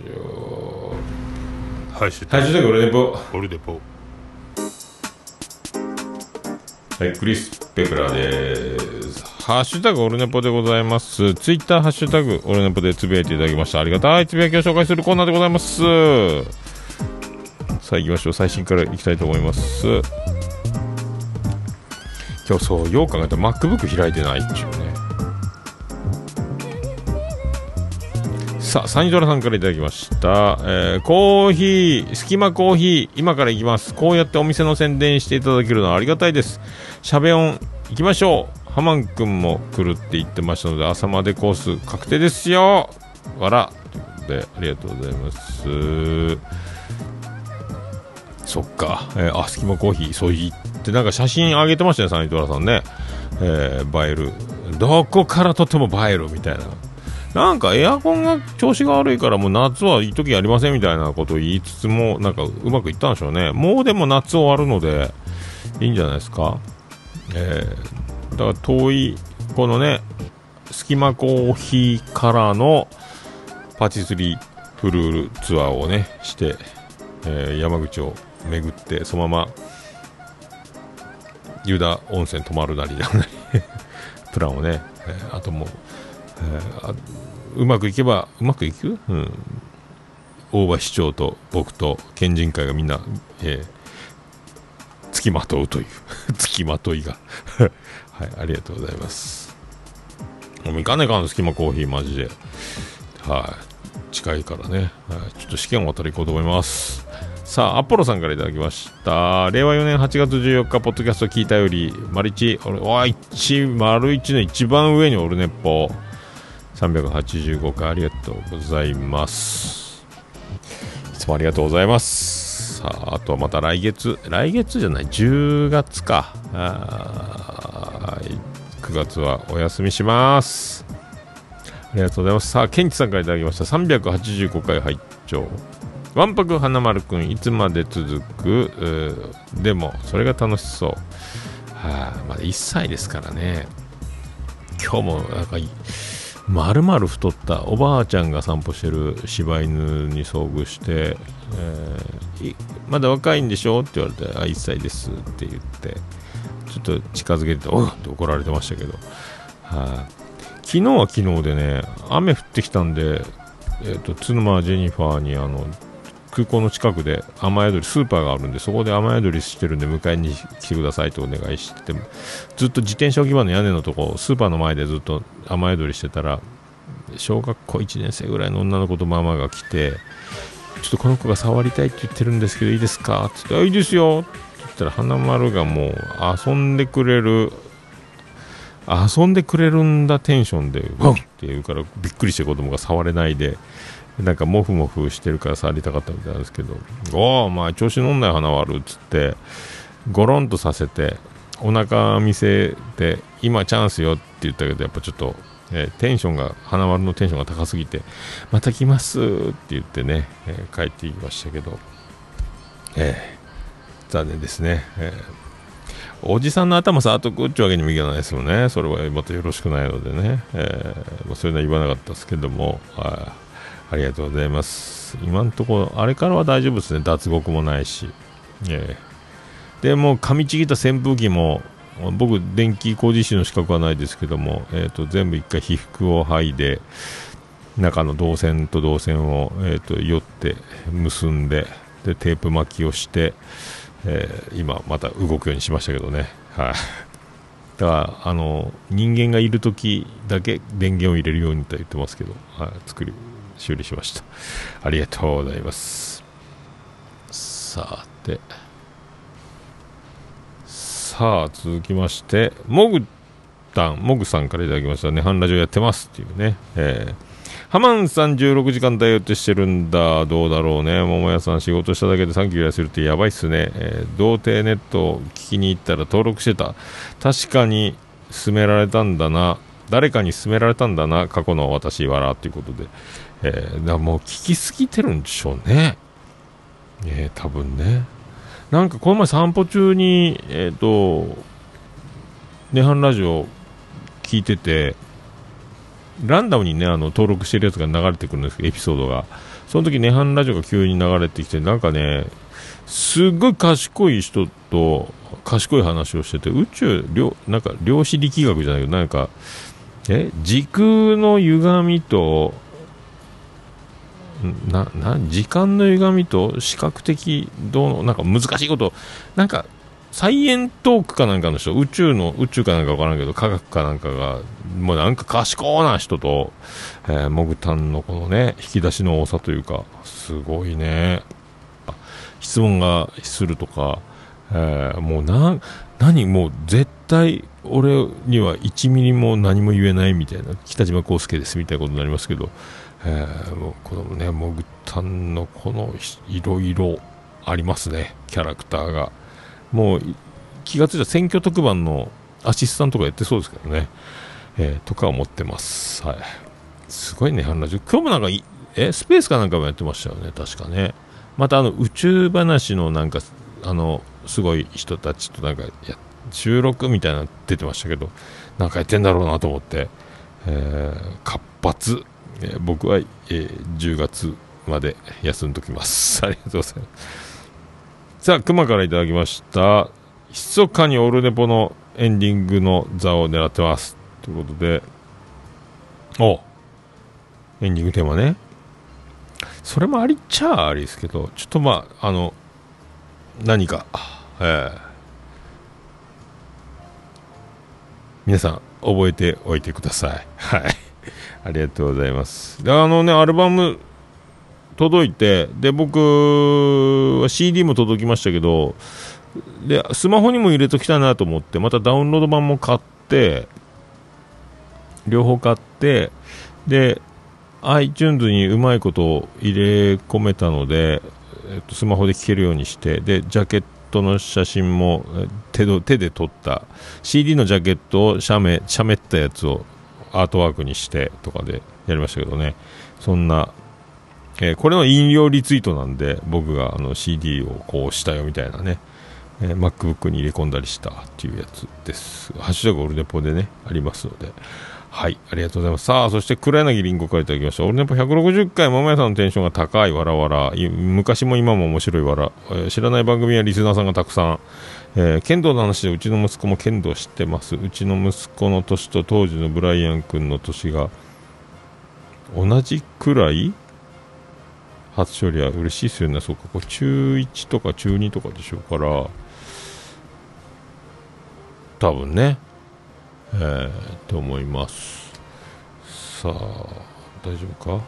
[SPEAKER 4] ましょう。
[SPEAKER 6] ハッシュ
[SPEAKER 4] ハッシュタグオルネポ。
[SPEAKER 6] オルデポ
[SPEAKER 4] はい、クリス・ペプラです。ハッシュタグオルネポでございます。ツイッターハッシュタグオルネポでつぶやいていただきました。ありがたいつぶやきを紹介するコーナーでございます。さあ行きましょう。最新か？らいきたいと思います。今日そう、よう考えたら MacBook 開いてないっていうね。さあ、サニドラさんからいただきました。えーコーヒー、隙間コーヒー、今から行きます。こうやってお店の宣伝していただけるのはありがたいです。しゃべ音、行きましょう。ハマン君も来るって言ってましたので、朝までコース確定ですよ。わら。ということで、ありがとうございます。そっか。えーあ、隙間コーヒー、そう言って、なんか写真上げてましたね、サニドラさんね。えー映える。どこから撮っても映えるみたいな。なんかエアコンが調子が悪いからもう夏はいい時ありませんみたいなことを言いつつもなんかうまくいったんでしょうねもうでも夏終わるのでいいんじゃないですかえー、だから遠いこのね隙間コーヒーからのパティスリーフルールツアーをねして、えー山口を巡ってそのまま湯田温泉泊まるなりなんなり プランをね、えーあともう、えーあうまくいけばうまくいく、うん、大場市長と僕と県人会がみんな、えー付きまとうという 付きまといが。はいありがとうございます。もういかねえかんの隙間コーヒーマジで。はい。近いからね、はい、ちょっと試験終わったら行こうと思います。さあアポロさんからいただきました。令和4年8月14日ポッドキャスト聞いたより丸一俺わ一丸一の一番上にオルネポ。385回ありがとうございます。いつもありがとうございます。さああとはまた来月。来月じゃない10月か。あ9月はお休みします。ありがとうございます。さあケンチさんからいただきました。385回拝聴。わんぱく花丸くんいつまで続く？でもそれが楽しそう。はあまだ1歳ですからね。今日もなんかまるまる太ったおばあちゃんが散歩してる柴犬に遭遇して、えーまだ若いんでしょ？って言われて、あ、1歳ですって言って、ちょっと近づけて、おいって怒られてましたけど、はい昨日は昨日でね、雨降ってきたんで、えー、と津沼ジェニファーにあの空港の近くで雨宿りスーパーがあるんでそこで雨宿りしてるんで迎えに来てくださいとお願いしてずっと自転車置き場の屋根のとこスーパーの前でずっと雨宿りしてたら小学校1年生ぐらいの女の子とママが来てちょっとこの子が触りたいって言ってるんですけどいいですか?って言ってあいいですよって言ったら花丸がもう遊んでくれる遊んでくれるんだテンションでワンって言うからびっくりして子供が触れないでなんかモフモフしてるから触りたかったみたいなんですけどおおお前調子乗んない花丸っつってゴロンとさせてお腹見せて今チャンスよって言ったけどやっぱちょっと、えーテンションが花丸のテンションが高すぎてまた来ますって言ってね、えー帰っていきましたけど、えー残念ですね、えーおじさんの頭触っとくってわけにもいかないですよね。それはまたよろしくないのでね、えーそういうのは言わなかったですけどもはい。ありがとうございます。今のところあれからは大丈夫ですね。脱獄もないし、えーでもう噛みちぎった扇風機も僕電気工事士の資格はないですけども、えー、と全部一回被覆を剥いで中の導線と導線を、えー、と寄って結んででテープ巻きをして、えー今また動くようにしましたけどね。はい、だからあの人間がいる時だけ電源を入れるようにとは言ってますけど、はい、作り修理しました。ありがとうございます。さて。さあ続きましてモグタンモグさんからいただきました。ねハンラジオやってますっていうね。えー。ハマンさん16時間ダイエットしてるんだ。どうだろうね。桃屋さん仕事しただけで3キロ痩せるってやばいっすね、えー。童貞ネットを聞きに行ったら登録してた。確かに勧められたんだな。誰かに勧められたんだな。過去の私はらということで、えーだからもう聞きすぎてるんでしょうね。えー多分ね。なんかこの前散歩中にえっ、とネハンラジオ聞いててランダムにねあの登録してるやつが流れてくるんですけどエピソードが。その時ネハンラジオが急に流れてきてなんかねすっごい賢い人と賢い話をしてて宇宙量なんか量子力学じゃないけどなんかえ時空の歪みとなな時間の歪みと視覚的どうのなんか難しいことなんかサイエントークかなんかの人宇宙の宇宙かなんか分からんけど科学かなんかがもうなんか賢な人と、えーモグタンのこのね引き出しの多さというかすごいね。質問がするとか、えーもうな何もう絶対俺には1ミリも何も言えないみたいな北島康介ですみたいなことになりますけど、えーもうこのねモグタンのこのいろいろありますねキャラクターが。もう気がついたら選挙特番のアシスタントとかやってそうですけどね、えーとか思ってます。はい。すごいね話今日もなんかえスペースかなんかもやってましたよね確かね。またあの宇宙話のなんかあのすごい人たちとなんかや収録みたいなの出てましたけどなんかやってんだろうなと思って、えー活発、えー僕は、えー10月まで休んどきます。ありがとうございます。さあ熊からいただきました。密かにオルネポのエンディングの座を狙ってます。ということで。おエンディングテーマね。それもありっちゃありですけどちょっとまああの何かええ皆さん覚えておいてください。はい。ありがとうございます。であのねアルバム届いてで僕は CD も届きましたけどでスマホにも入れときたいなと思ってまたダウンロード版も買って両方買ってで iTunes にうまいことを入れ込めたので、えっと、スマホで聴けるようにしてでジャケットの写真も手手で撮った。CD のジャケットを写メ写メったやつをアートワークにしてとかでやりましたけどねそんな、えーこれの引用リツイートなんで僕があの CD をこうしたよみたいなね、えー MacBook に入れ込んだりしたっていうやつですハッシュタグオルネポでねありますのではい、ありがとうございます。さあ、そして黒柳りんごからいただきました。俺ね、やっぱ160回、桃屋さんのテンションが高い、わらわら。昔も今も面白いわら。知らない番組やリスナーさんがたくさん。えー剣道の話でうちの息子も剣道知ってます。うちの息子の年と当時のブライアン君の年が同じくらい初勝利は嬉しいですよね。そうか、これ中1とか中2とかでしょうから、多分ね。えー、と思いますさあ大丈夫か？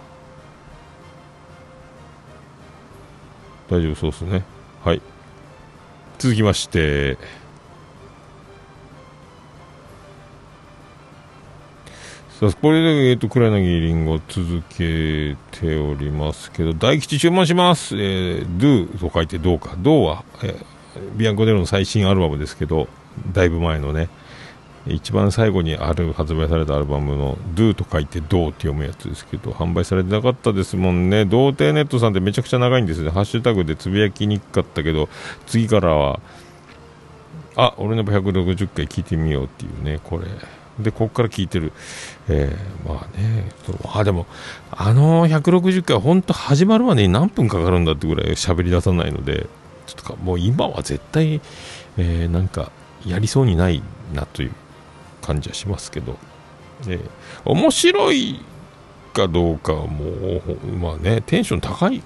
[SPEAKER 4] 大丈夫そうですねはい続きましてさあこれで、えっと、黒柳りんご続けておりますけど、大吉注文します。えー、do と書いてどうか。どうは、えービアンコデロの最新アルバムですけど、だいぶ前のね、一番最後にある発売されたアルバムの「Do」と書いて「Do」って読むやつですけど販売されてなかったですもんね。童貞ネットさんってめちゃくちゃ長いんですね。ハッシュタグでつぶやきにくかったけど次からはあ俺の160回聞いてみようっていうねこれ。でここから聞いてる。えーまあね。あでもあの160回本当始まるまでに何分かかるんだってぐらい喋り出さないのでちょっとかもう今は絶対、えーなんかやりそうにないなという。感じはしますけど、えー面白いかどうかはもう、まあね、テンション高い、うん、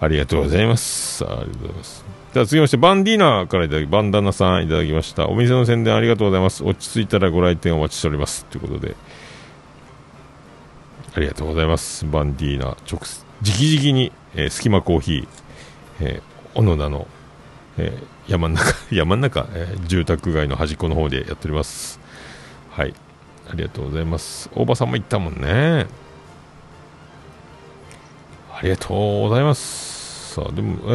[SPEAKER 4] ありがとうございます。ありがとうございます。では続きまして、バンディーナからいただき、バンダナさんいただきました。お店の宣伝ありがとうございます。落ち着いたらご来店お待ちしております。ということで、ありがとうございます。バンディーナ、直接、直々に、えー、隙間コーヒー、えー、小野田の、えー山の中、山の中、えー住宅街の端っこの方でやっております。はい。ありがとうございます。大場さんも行ったもんね。ありがとうございます。さあ、でも、え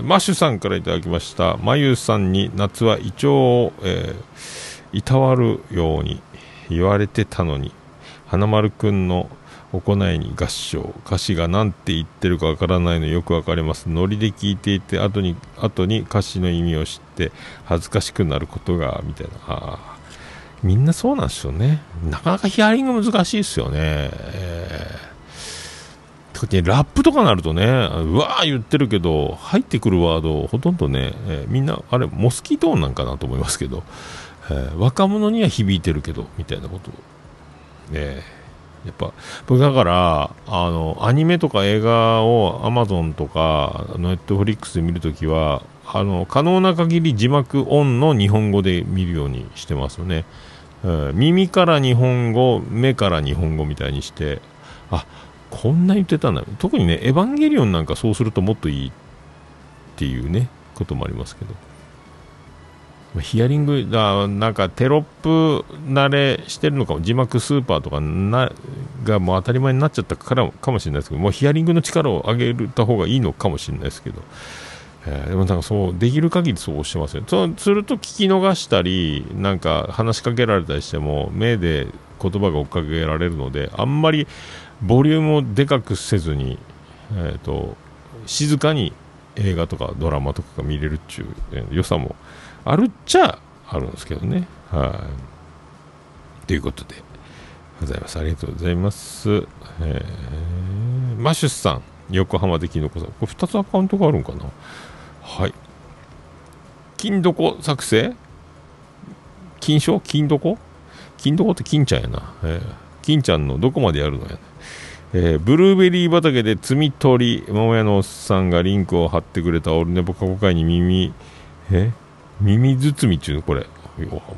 [SPEAKER 4] ー、マッシュさんからいただきました。まゆさんに夏は胃腸を、えーいたわるように言われてたのに、花丸くんの行いに合唱。歌詞が何て言ってるかわからないのよくわかります。ノリで聞いていて後に後に歌詞の意味を知って恥ずかしくなることがみたいな。あみんなそうなんですよね。なかなかヒアリング難しいですよね、えー。特にラップとかなるとねうわー言ってるけど入ってくるワードほとんどね、えーみんなあれモスキートーンなんかなと思いますけど、えー若者には響いてるけどみたいなこと。ねやっぱ僕だからあのアニメとか映画をアマゾンとかネットフリックスで見るときはあの可能な限り字幕オンの日本語で見るようにしてますよね、えー耳から日本語目から日本語みたいにしてあこんな言ってたんだ。特にねエヴァンゲリオンなんかそうするともっといいっていうねこともありますけど。ヒアリングだなんかテロップ慣れしてるのかも字幕スーパーとかながもう当たり前になっちゃったからかもしれないですけどもうヒアリングの力を上げた方がいいのかもしれないですけど、えーでもなんかそうできる限りそうしてますよ。そうすると聞き逃したりなんか話しかけられたりしても目で言葉が追っかけられるのであんまりボリュームをでかくせずに、えー、と静かに映画とかドラマとかが見れるっていうえー良さもあるっちゃあるんですけどね。はい。ということでございます。ありがとうございます。えーマシュスさん、横浜でキノコさん。これ2つアカウントがあるんかな？はい。金どこ作成？金賞金どこ金どこって金ちゃんやな。えー金ちゃんのどこまでやるのやね。えーブルーベリー畑で摘み取り桃屋のおっさんがリンクを貼ってくれたオルネポ過去回に耳え耳包みっていうのこれ。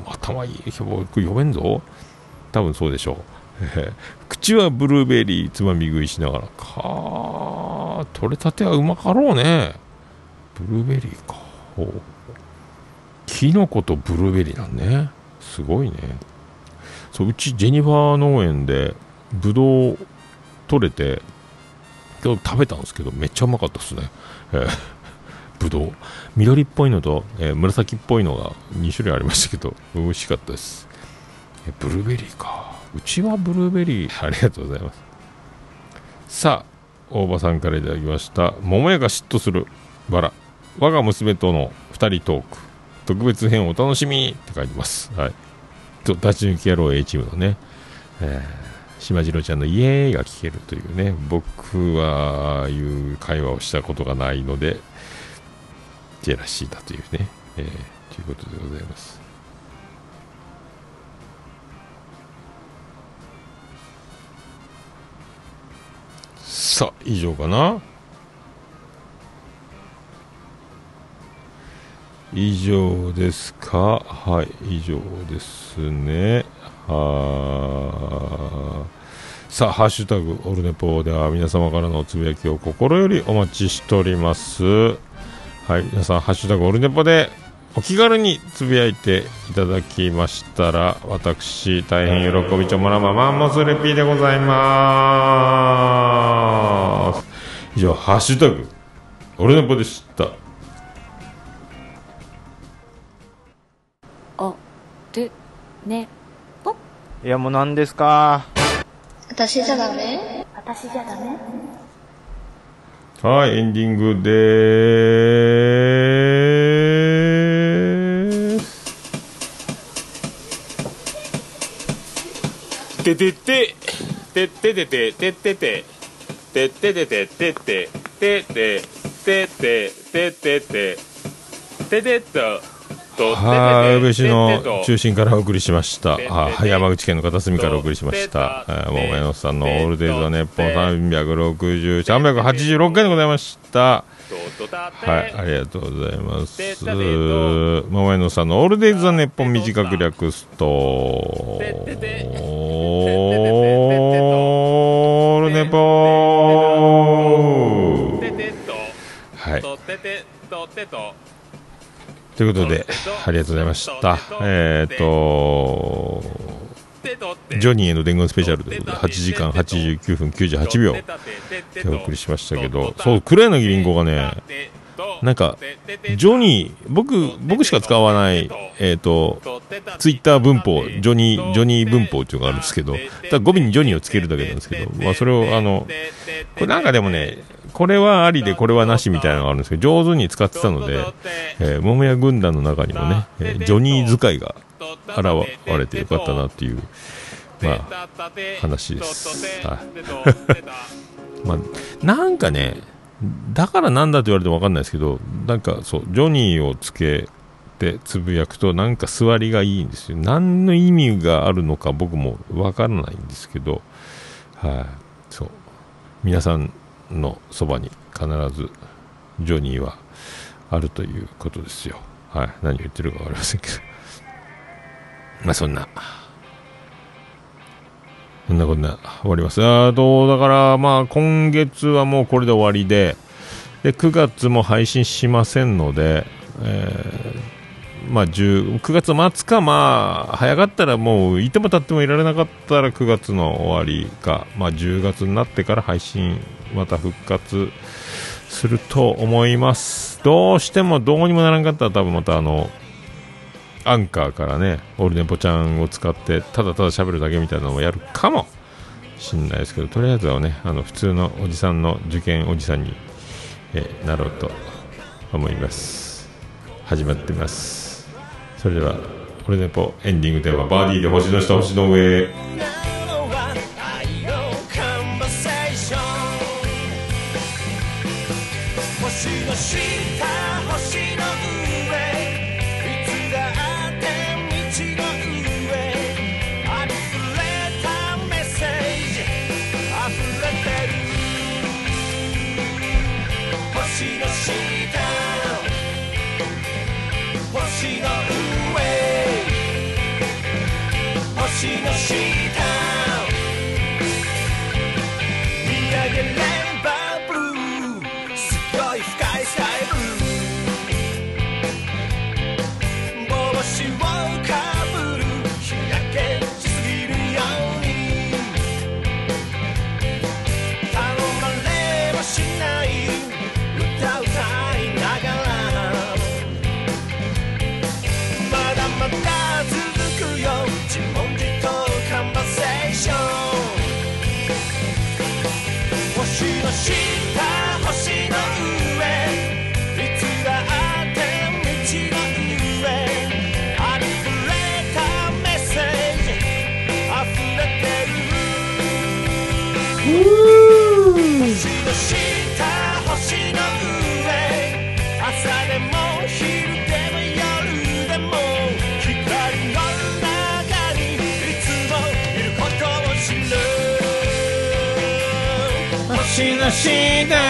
[SPEAKER 4] 頭いい。僕読めんぞ。多分そうでしょう、口はブルーベリーつまみ食いしながらか取れたてはうまかろうね。ブルーベリーか。ほうキノコとブルーベリーなんね。すごいね。そううちジェニファー農園でブドウ取れて今日食べたんですけどめっちゃうまかったですね、ぶどう緑っぽいのと、えー紫っぽいのが2種類ありましたけど美味しかったです。えブルーベリーか。うちはブルーベリーありがとうございます。さあ大場さんからいただきました。桃屋が嫉妬するバラ。我が娘との2人トーク。特別編をお楽しみって書いてます。はい。と立ち抜き野郎 A チームのね、えー島次郎ちゃんのイエーイが聞けるというね。僕はああいう会話をしたことがないのでジェラシーだというね、えー、ということでございますさあ以上かな以上ですかはい以上ですねはさあ、ハッシュタグオルネポでは皆様からのつぶやきを心よりお待ちしております。はい、皆さん、ハッシュタグオルネポでお気軽につぶやいていただきましたら、私、大変喜びちょもらまマンモスレピーでございます。以上、ハッシュタグオルネポでした。
[SPEAKER 9] おるねぽ
[SPEAKER 10] いやもう何ですか？
[SPEAKER 1] 私じゃダメ？
[SPEAKER 9] 私じゃダメ？
[SPEAKER 4] はい、エンディングでーす。
[SPEAKER 5] ててて、てててて、ててて、てててて、てて、てて、てて、ててて、ててっと。
[SPEAKER 4] はい、宇部市の中心からお送りしました。あ山口県の片隅からお送りしました。えー、桃屋のさんのオールデイズ・ザ・ネッポン360、386回でございました。はい、ありがとうございます。桃屋のさんのオールデイズ・ザ・ネッポン短く略すと、オールネポーはい。ということで、ありがとうございました。えっ、と、ジョニーへの伝言スペシャルということで、8時間89分98秒でお送りしましたけど、そう、黒柳りんごがね、なんか、ジョニー、僕、僕しか使わない、えっ、と、ツイッター文法、ジョニー、ジョニー文法っていうのがあるんですけど、ただ語尾にジョニーをつけるだけなんですけど、まあそれを、あの、これなんかでもね、これはありでこれはなしみたいなのがあるんですけど、上手に使ってたので、えー、桃屋軍団の中にもね、えージョニー使いが現れてよかったなっていう、まあ、話です。はい。まあ、なんかね、だからなんだと言われても分かんないですけど、なんかそう、ジョニーをつけてつぶやくと、なんか座りがいいんですよ。何の意味があるのか僕も分からないんですけど、はい、そう。皆さんのそばに必ずジョニーはあるということですよ。はい。何を言ってるか分かりませんけど。まあそんな、そんなこんな終わります。あと、だからまあ今月はもうこれで終わりで、で、9月も配信しませんので、えーまあ、9月末か、まあ、早かったらもういても立ってもいられなかったら9月の終わりか、まあ、10月になってから配信また復活すると思います。どうしてもどうにもならんかったら多分またあのアンカーからねオールネポちゃんを使ってただただ喋るだけみたいなのをやるかもしんないですけどとりあえずはねあの普通のおじさんの受験おじさんに、えなろうと思います。始まってます。それでは「オールネポ」エンディングテーマバーディーで星の下星の上。
[SPEAKER 5] China, China.